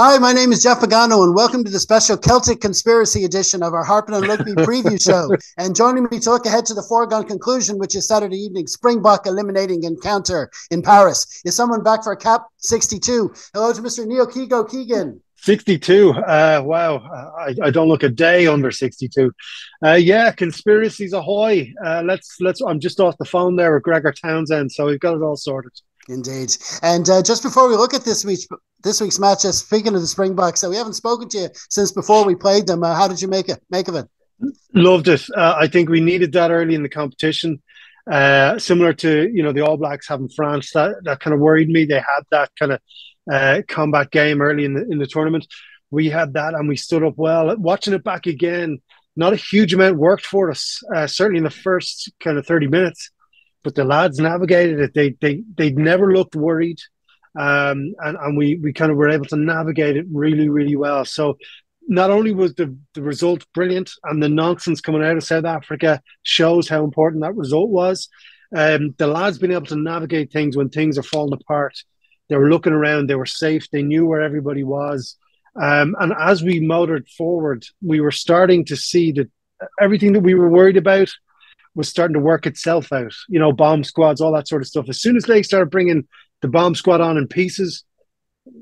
Hi, my name is Jeff Pagano, and welcome to the special Celtic Conspiracy edition of our Harping on Rugby preview show. And joining me to look ahead to the foregone conclusion, which is Saturday evening Springbok eliminating encounter in Paris, is someone back for Cap 62. Hello to Mr. Neil Keego Keegan. 62. Uh, wow. I, I, don't look a day under 62. Uh, yeah, conspiracies ahoy. Uh, let's, let's, I'm just off the phone there with Gregor Townsend, so we've got it all sorted. Indeed. And uh, just before we look at this week's this week's match, just speaking of the Springboks, so we haven't spoken to you since before we played them. Uh, how did you make it? Make of it? Loved it. Uh, I think we needed that early in the competition. Uh, similar to you know the All Blacks having France, that that kind of worried me. They had that kind of uh, combat game early in the in the tournament. We had that, and we stood up well. Watching it back again, not a huge amount worked for us. Uh, certainly in the first kind of thirty minutes but the lads navigated it. They they they never looked worried, um, and and we we kind of were able to navigate it really really well. So not only was the the result brilliant, and the nonsense coming out of South Africa shows how important that result was. Um, the lads being able to navigate things when things are falling apart. They were looking around. They were safe. They knew where everybody was. Um, and as we motored forward, we were starting to see that everything that we were worried about was starting to work itself out. You know, bomb squads, all that sort of stuff. As soon as they started bringing the bomb squad on in pieces,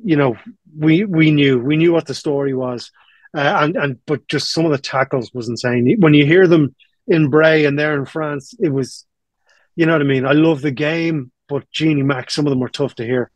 you know, we we knew we knew what the story was, uh, and and but just some of the tackles was insane. When you hear them in Bray and there in France, it was, you know what I mean. I love the game, but Genie Mac, some of them were tough to hear.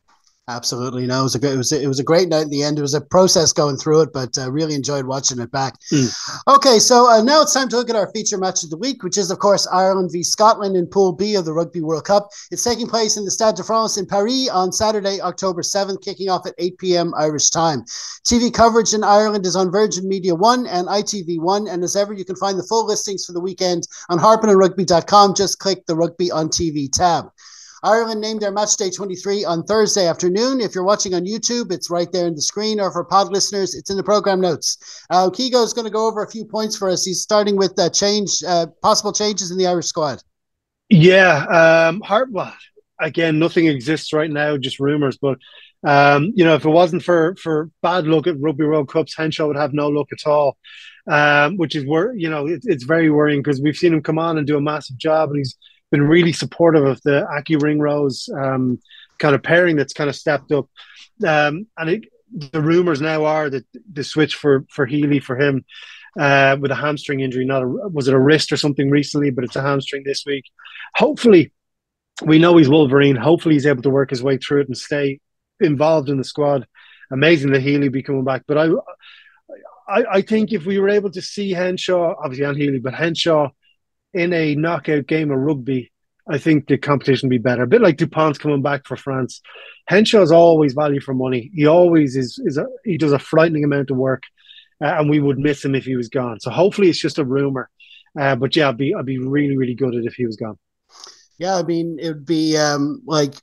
Absolutely, no. It was a good, it was a, it was a great night in the end. It was a process going through it, but uh, really enjoyed watching it back. Mm. Okay, so uh, now it's time to look at our feature match of the week, which is of course Ireland v Scotland in Pool B of the Rugby World Cup. It's taking place in the Stade de France in Paris on Saturday, October seventh, kicking off at eight p.m. Irish time. TV coverage in Ireland is on Virgin Media One and ITV One, and as ever, you can find the full listings for the weekend on harpinonrugby.com. Just click the Rugby on TV tab. Ireland named their match day 23 on Thursday afternoon. If you're watching on YouTube, it's right there in the screen, or for pod listeners, it's in the program notes. Uh, Keego is going to go over a few points for us. He's starting with uh, change, uh, possible changes in the Irish squad. Yeah, um, Hart. Again, nothing exists right now, just rumors. But um, you know, if it wasn't for for bad luck at Rugby World Cups, Henshaw would have no luck at all. Um, which is where you know it, it's very worrying because we've seen him come on and do a massive job, and he's been really supportive of the Aki Ringrose um, kind of pairing that's kind of stepped up. Um, and it, the rumors now are that the switch for for Healy for him uh, with a hamstring injury, not a, was it a wrist or something recently, but it's a hamstring this week. Hopefully, we know he's Wolverine. Hopefully, he's able to work his way through it and stay involved in the squad. Amazing that Healy be coming back, but I, I, I think if we were able to see Henshaw, obviously on Healy, but Henshaw in a knockout game of rugby, I think the competition would be better. A bit like Dupont's coming back for France. Henshaw's always value for money. He always is. is a, he does a frightening amount of work, uh, and we would miss him if he was gone. So hopefully it's just a rumor. Uh, but yeah, I'd be I'd be really really good at if he was gone. Yeah, I mean it would be um, like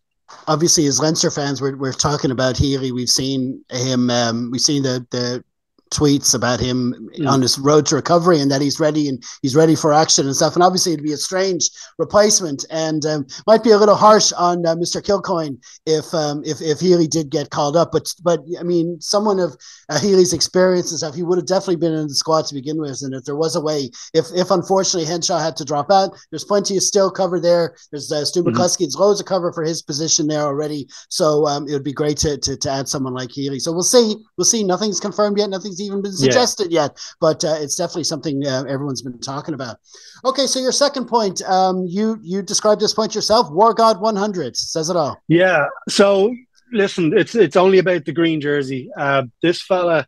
obviously as Leinster fans we're, we're talking about Healy. We've seen him. Um, we've seen the the tweets about him mm. on his road to recovery and that he's ready and he's ready for action and stuff. And obviously, it'd be a strange replacement and um, might be a little harsh on uh, Mr. Kilcoyne if um, if if Healy did get called up. But but I mean, someone of uh, Healy's experience and stuff, he would have definitely been in the squad to begin with. And if there was a way, if if unfortunately Henshaw had to drop out, there's plenty of still cover there. There's uh, Stu mm-hmm. There's loads of cover for his position there already. So um, it would be great to, to to add someone like Healy. So we'll see. We'll see. Nothing's confirmed yet. Nothing's even been suggested yeah. yet, but uh, it's definitely something uh, everyone's been talking about. Okay, so your second point, um, you you described this point yourself. War God 100 says it all. Yeah. So listen, it's it's only about the green jersey. Uh, this fella,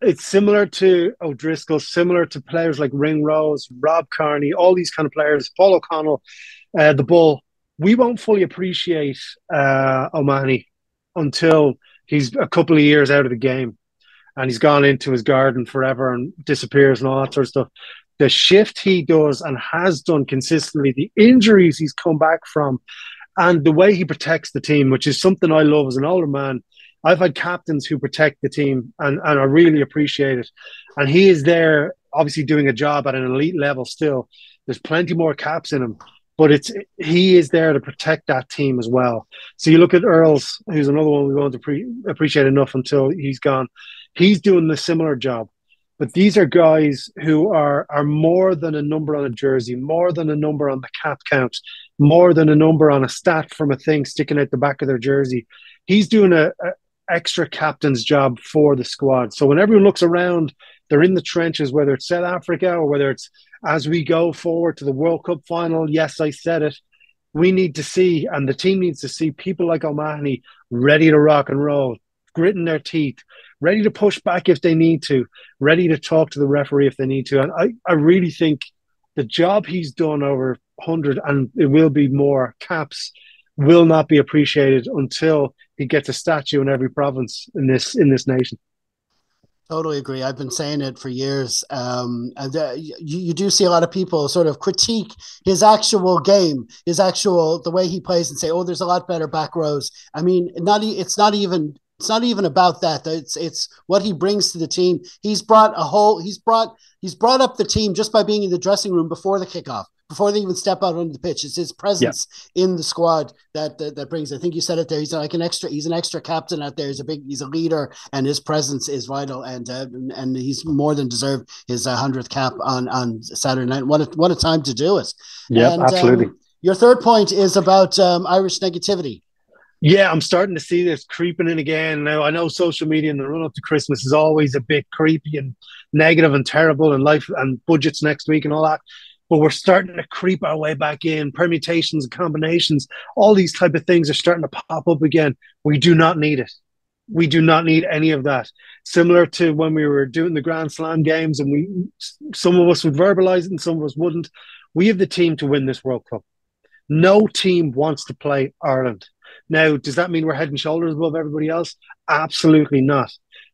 it's similar to O'Driscoll, similar to players like Ringrose, Rob Kearney, all these kind of players. Paul O'Connell, uh, the Bull. We won't fully appreciate uh, O'Mahony until he's a couple of years out of the game and he's gone into his garden forever and disappears and all that sort of stuff. The shift he does and has done consistently, the injuries he's come back from, and the way he protects the team, which is something I love as an older man. I've had captains who protect the team, and, and I really appreciate it. And he is there, obviously doing a job at an elite level still. There's plenty more caps in him. but it's he is there to protect that team as well. So you look at Earls, who's another one we won't pre- appreciate enough until he's gone. He's doing the similar job. But these are guys who are are more than a number on a jersey, more than a number on the cap count, more than a number on a stat from a thing sticking out the back of their jersey. He's doing a, a extra captain's job for the squad. So when everyone looks around, they're in the trenches, whether it's South Africa or whether it's as we go forward to the World Cup final. Yes, I said it. We need to see, and the team needs to see people like O'Mahony ready to rock and roll, gritting their teeth, ready to push back if they need to, ready to talk to the referee if they need to. And I, I really think the job he's done over 100, and it will be more caps, will not be appreciated until he gets a statue in every province in this in this nation. Totally agree. I've been saying it for years. Um, and uh, you, you do see a lot of people sort of critique his actual game, his actual the way he plays, and say, "Oh, there's a lot better back rows." I mean, not it's not even it's not even about that. It's it's what he brings to the team. He's brought a whole. He's brought he's brought up the team just by being in the dressing room before the kickoff before they even step out onto the pitch. It's his presence yeah. in the squad that, that, that brings. I think you said it there. He's like an extra. He's an extra captain out there. He's a big. He's a leader, and his presence is vital. And uh, and he's more than deserved his uh, hundredth cap on on Saturday night. What a what a time to do it. Yeah, absolutely. Um, your third point is about um, Irish negativity. Yeah, I'm starting to see this creeping in again. Now I know social media in the run up to Christmas is always a bit creepy and negative and terrible, and life and budgets next week and all that but we're starting to creep our way back in. Permutations and combinations all these type of things are starting to pop up again. We do not need it. We do not need any of that. Similar to when we were doing the grand slam games and we some of us would verbalize it and some of us wouldn't. We have the team to win this world cup. No team wants to play ireland now does that mean we're head and shoulders above everybody else absolutely not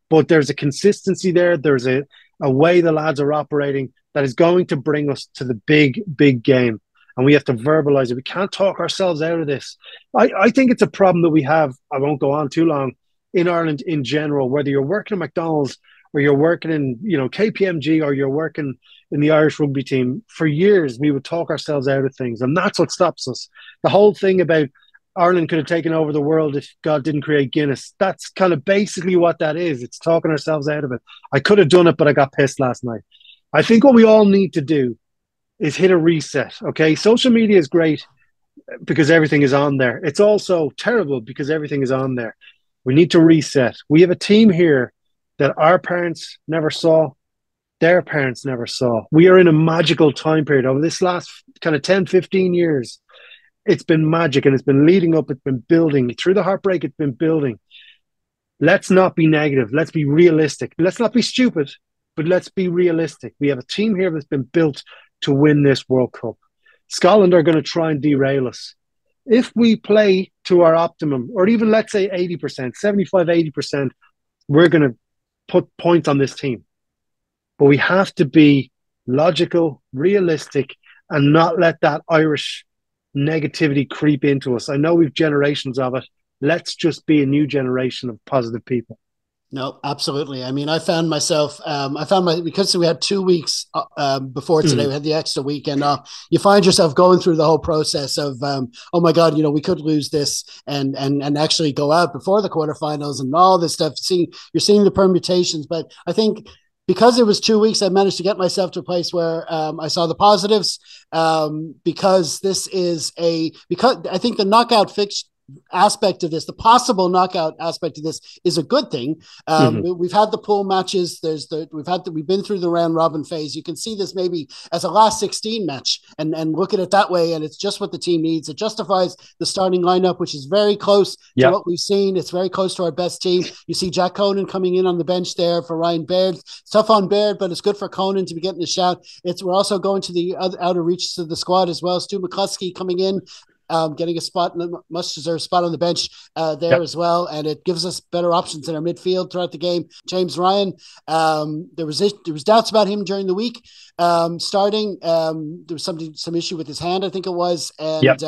but there's a consistency there there's a, a way the lads are operating that is going to bring us to the big, big game. And we have to verbalize it. We can't talk ourselves out of this. I, I think it's a problem that we have. I won't go on too long in Ireland in general, whether you're working at McDonald's or you're working in, you know, KPMG or you're working in the Irish rugby team. For years, we would talk ourselves out of things. And that's what stops us. The whole thing about Ireland could have taken over the world if God didn't create Guinness. That's kind of basically what that is. It's talking ourselves out of it. I could have done it, but I got pissed last night. I think what we all need to do is hit a reset. Okay. Social media is great because everything is on there. It's also terrible because everything is on there. We need to reset. We have a team here that our parents never saw, their parents never saw. We are in a magical time period over this last kind of 10, 15 years. It's been magic and it's been leading up, it's been building. Through the heartbreak, it's been building. Let's not be negative. Let's be realistic. Let's not be stupid. But let's be realistic. We have a team here that's been built to win this World Cup. Scotland are going to try and derail us. If we play to our optimum, or even let's say 80%, 75, 80%, we're going to put points on this team. But we have to be logical, realistic, and not let that Irish negativity creep into us. I know we've generations of it. Let's just be a new generation of positive people. No, absolutely. I mean, I found myself, um, I found my, because we had two weeks uh, um, before today, mm. we had the extra weekend off. You find yourself going through the whole process of, um, oh my God, you know, we could lose this and, and, and actually go out before the quarterfinals and all this stuff. See, you're seeing the permutations, but I think because it was two weeks, I managed to get myself to a place where um, I saw the positives. Um, because this is a because I think the knockout fix, aspect of this, the possible knockout aspect of this, is a good thing. Um, mm-hmm. We've had the pool matches. There's the we've had the, we've been through the round robin phase. You can see this maybe as a last sixteen match, and and look at it that way. And it's just what the team needs. It justifies the starting lineup, which is very close yep. to what we've seen. It's very close to our best team. You see Jack Conan coming in on the bench there for Ryan Baird. It's tough on Baird, but it's good for Conan to be getting the shout. It's we're also going to the other, outer reaches of the squad as well. Stu McCloskey coming in um, getting a spot, much deserved spot on the bench uh, there yep. as well, and it gives us better options in our midfield throughout the game. James Ryan, um, there was there was doubts about him during the week um, starting. Um, there was something some issue with his hand, I think it was, and. Yep.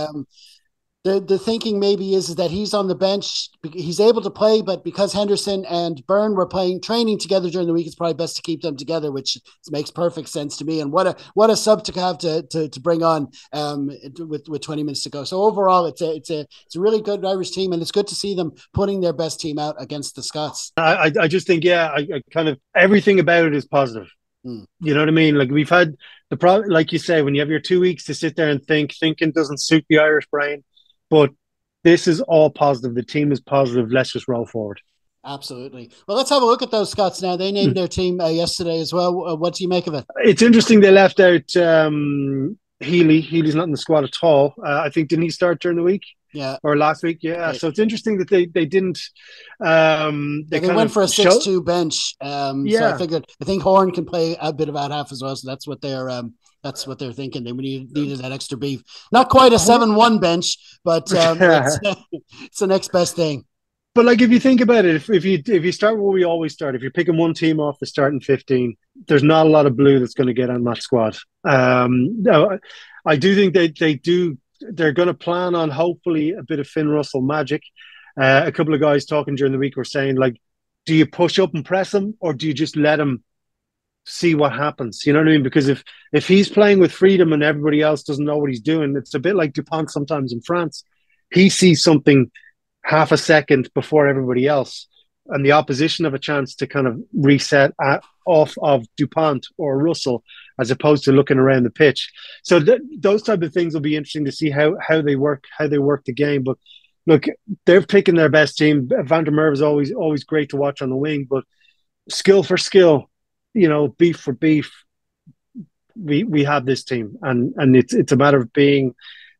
The the thinking maybe is, is that he's on the bench. He's able to play, but because Henderson and Beirne were playing training together during the week, it's probably best to keep them together, which makes perfect sense to me. And what a what a sub to have to to, to bring on um, with with 20 minutes to go. So overall, it's a it's a it's a really good Irish team, and it's good to see them putting their best team out against the Scots. I I just think yeah, I, I kind of everything about it is positive. Mm. You know what I mean? Like we've had the problem, like you say, when you have your two weeks to sit there and think, thinking doesn't suit the Irish brain but this is all positive. The team is positive. Let's just roll forward. Absolutely. Well, let's have a look at those Scots now. They named mm. their team uh, yesterday as well. Uh, what do you make of it? It's interesting they left out um, Healy. Healy's not in the squad at all. Uh, I think didn't he start during the week? Yeah. Or last week? Yeah. Okay. So it's interesting that they they didn't. Um, they, yeah, they went for a six-two bench. Um, yeah. So I figured I think Horne can play a bit of out half as well. So that's what they're um, that's what they're thinking. They need, needed that extra beef. Not quite a seven-one bench, but um, it's, it's the next best thing. But like, if you think about it, if, if you if you start where we always start, if you're picking one team off the starting fifteen, there's not a lot of blue that's going to get on that squad. Um, no, I do think they they do. They're going to plan on hopefully a bit of Finn Russell magic. Uh, a couple of guys talking during the week were saying like, do you push up and press them, or do you just let him see what happens. You know what I mean? Because if if he's playing with freedom and everybody else doesn't know what he's doing, it's a bit like Dupont sometimes in France. He sees something half a second before everybody else, and the opposition have a chance to kind of reset at, off of Dupont or Russell as opposed to looking around the pitch. So th- those type of things will be interesting to see how how they work how they work the game. But look, they're picking their best team. Van der Merwe is always always great to watch on the wing, but skill for skill, you know, beef for beef, we we have this team, and and it's it's a matter of being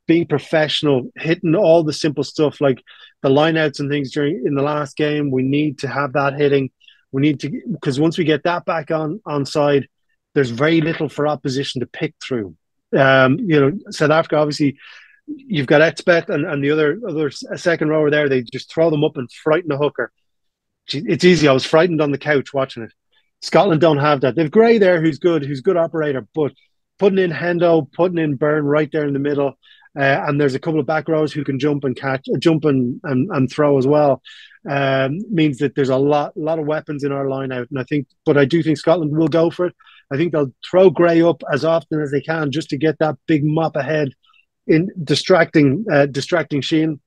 being professional, hitting all the simple stuff like the lineouts and things during in the last game. We need to have that hitting. We need to because once we get that back on on side, there's very little for opposition to pick through. Um, you know, South Africa obviously you've got Etzebeth and, and the other other second rower there. They just throw them up and frighten the hooker. It's easy. I was frightened on the couch watching it. Scotland don't have that. They've Gray there, who's good, who's good operator, but putting in Hendo, putting in Beirne right there in the middle, uh, and there's a couple of back rows who can jump and catch, uh, jump and, and, and throw as well. Um, means that there's a lot, lot of weapons in our line out, and I think, but I do think Scotland will go for it. I think they'll throw Gray up as often as they can just to get that big mop ahead in distracting, uh, distracting Sheehan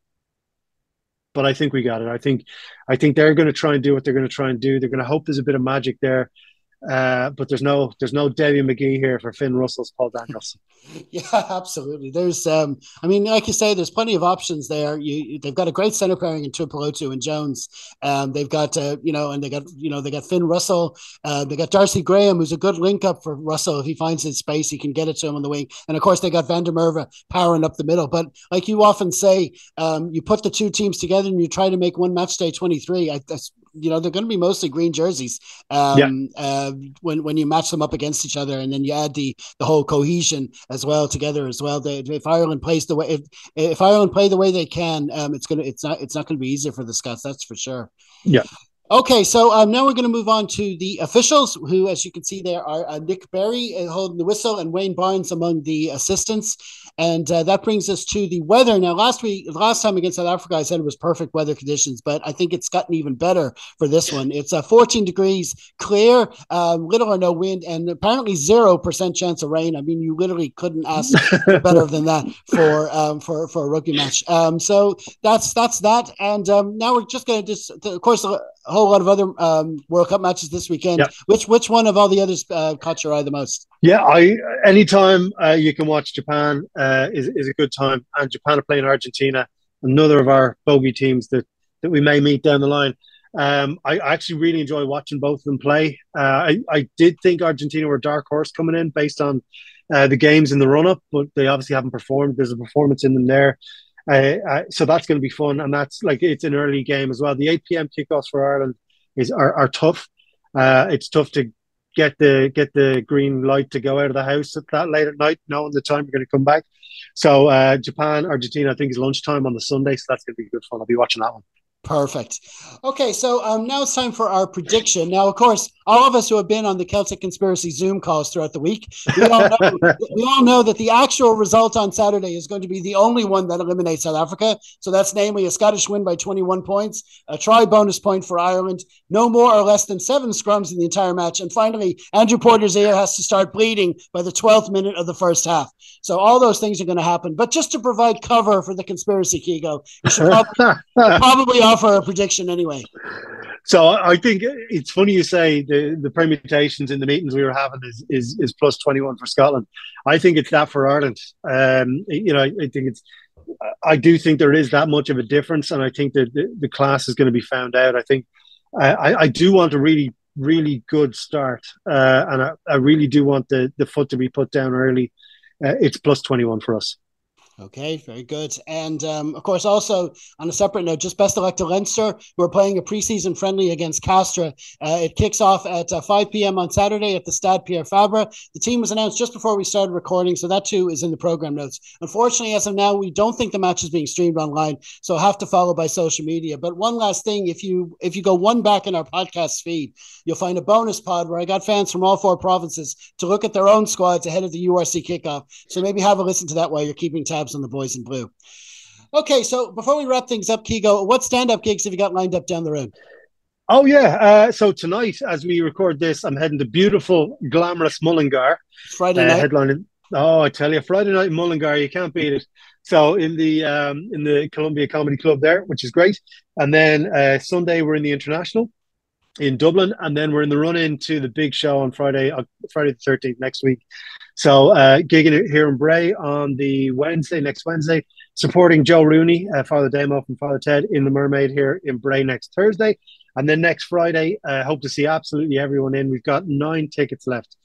but I think we got it. I think I think they're going to try and do what they're going to try and do. They're going to hope there's a bit of magic there. Uh, but there's no there's no Debbie McGee here for Finn Russell's Paul Daniels. yeah, absolutely. There's um, I mean, like you say, there's plenty of options there. You they've got a great center pairing in Tuipulotu and Jones. Um, they've got uh, you know, and they got you know they got Finn Russell. Uh, they got Darcy Graham, who's a good link up for Russell. If he finds his space, he can get it to him on the wing. And of course, they got Van der Merwe powering up the middle. But like you often say, um, you put the two teams together and you try to make one match day 23. I, you know they're going to be mostly green jerseys um, yeah. uh, when when you match them up against each other, and then you add the the whole cohesion as well together as well. They, if Ireland plays the way if, if Ireland play the way they can, um, it's gonna it's not it's not going to be easier for the Scots. That's for sure. Yeah. Okay, so um, now we're going to move on to the officials, who, as you can see, there are uh, Nic Berry uh, holding the whistle and Wayne Barnes among the assistants, and uh, that brings us to the weather. Now, last week, last time against South Africa, I said it was perfect weather conditions, but I think it's gotten even better for this one. It's uh, 14 degrees, clear, um, little or no wind, and apparently zero percent chance of rain. I mean, you literally couldn't ask better than that for um, for for a rugby match. Um, so that's that's that, and um, now we're just going to just, of course a whole lot of other um, World Cup matches this weekend. Yeah. Which which one of all the others uh, caught your eye the most? Yeah, I anytime uh, you can watch Japan uh, is is a good time, and Japan are playing Argentina, another of our bogey teams that that we may meet down the line. Um, I actually really enjoy watching both of them play. Uh, I, I did think Argentina were dark horse coming in based on uh, the games in the run up, but they obviously haven't performed. There's a performance in them there. So that's going to be fun, and that's like it's an early game as well. The 8 p.m. kickoffs for Ireland is are, are tough. Uh, it's tough to get the get the green light to go out of the house at that late at night, knowing the time we're going to come back. So uh, Japan, Argentina, I think is lunchtime on the Sunday, so that's going to be good fun. I'll be watching that one Perfect. Okay, so um, now it's time for our prediction. Now, of course, all of us who have been on the Celtic Conspiracy Zoom calls throughout the week, we all, know, we all know that the actual result on Saturday is going to be the only one that eliminates South Africa. So that's namely a Scottish win by 21 points, a try bonus point for Ireland, no more or less than seven scrums in the entire match, and finally, Andrew Porter's ear has to start bleeding by the 12th minute of the first half. So all those things are going to happen. But just to provide cover for the conspiracy, Keego, you should probably, probably offer a prediction anyway. So I think it's funny you say the, the permutations in the meetings we were having is, is, is plus 21 for Scotland. I think it's that for Ireland. Um, you know, I, I, think it's, I do think there is that much of a difference. And I think that the, the class is going to be found out. I think I, I do want a really, really good start. Uh, and I, I, really do want the, the foot to be put down early. Uh, it's plus 21 for us. Okay, very good. And um, of course, also on a separate note, just best of luck to Leinster, who are playing a preseason friendly against Castres. Uh, it kicks off at uh, 5 p.m. on Saturday at the Stade Pierre Fabre. The team was announced just before we started recording, so that too is in the program notes. Unfortunately, as of now, we don't think the match is being streamed online, so have to follow by social media. But one last thing, if you if you go one back in our podcast feed, you'll find a bonus pod where I got fans from all four provinces to look at their own squads ahead of the URC kickoff. So maybe have a listen to that while you're keeping tabs on the boys in blue. Okay, so before we wrap things up, Keego, what stand-up gigs have you got lined up down the road? Oh yeah, uh, so tonight as we record this, I'm heading to beautiful, glamorous Mullingar. Friday uh, night. Uh, headlining. Oh, I tell you, Friday night in Mullingar, you can't beat it. So in the um, in the Columbia Comedy Club there, which is great, and then uh, Sunday we're in the International in Dublin, and then we're in the run into the big show on Friday, uh, Friday the thirteenth next week. So uh, gigging here in Bray on the Wednesday, next Wednesday, supporting Joe Rooney, uh, Father Damo and Father Ted in the Mermaid here in Bray next Thursday. And then next Friday, uh, hope to see absolutely everyone in. We've got nine tickets left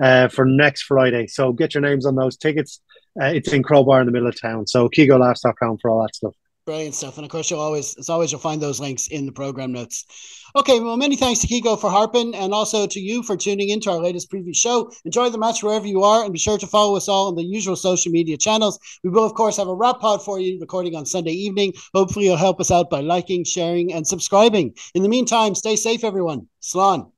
uh, for next Friday. So get your names on those tickets. Uh, it's in Crowbar in the middle of town. So KeegoLaughs.com for all that stuff. Brilliant stuff. And of course, you'll always, as always, you'll find those links in the program notes. Okay, well, many thanks to Keego for harping and also to you for tuning into our latest preview show. Enjoy the match wherever you are and be sure to follow us all on the usual social media channels. We will, of course, have a wrap pod for you recording on Sunday evening. Hopefully, you'll help us out by liking, sharing, and subscribing. In the meantime, stay safe, everyone. Slán.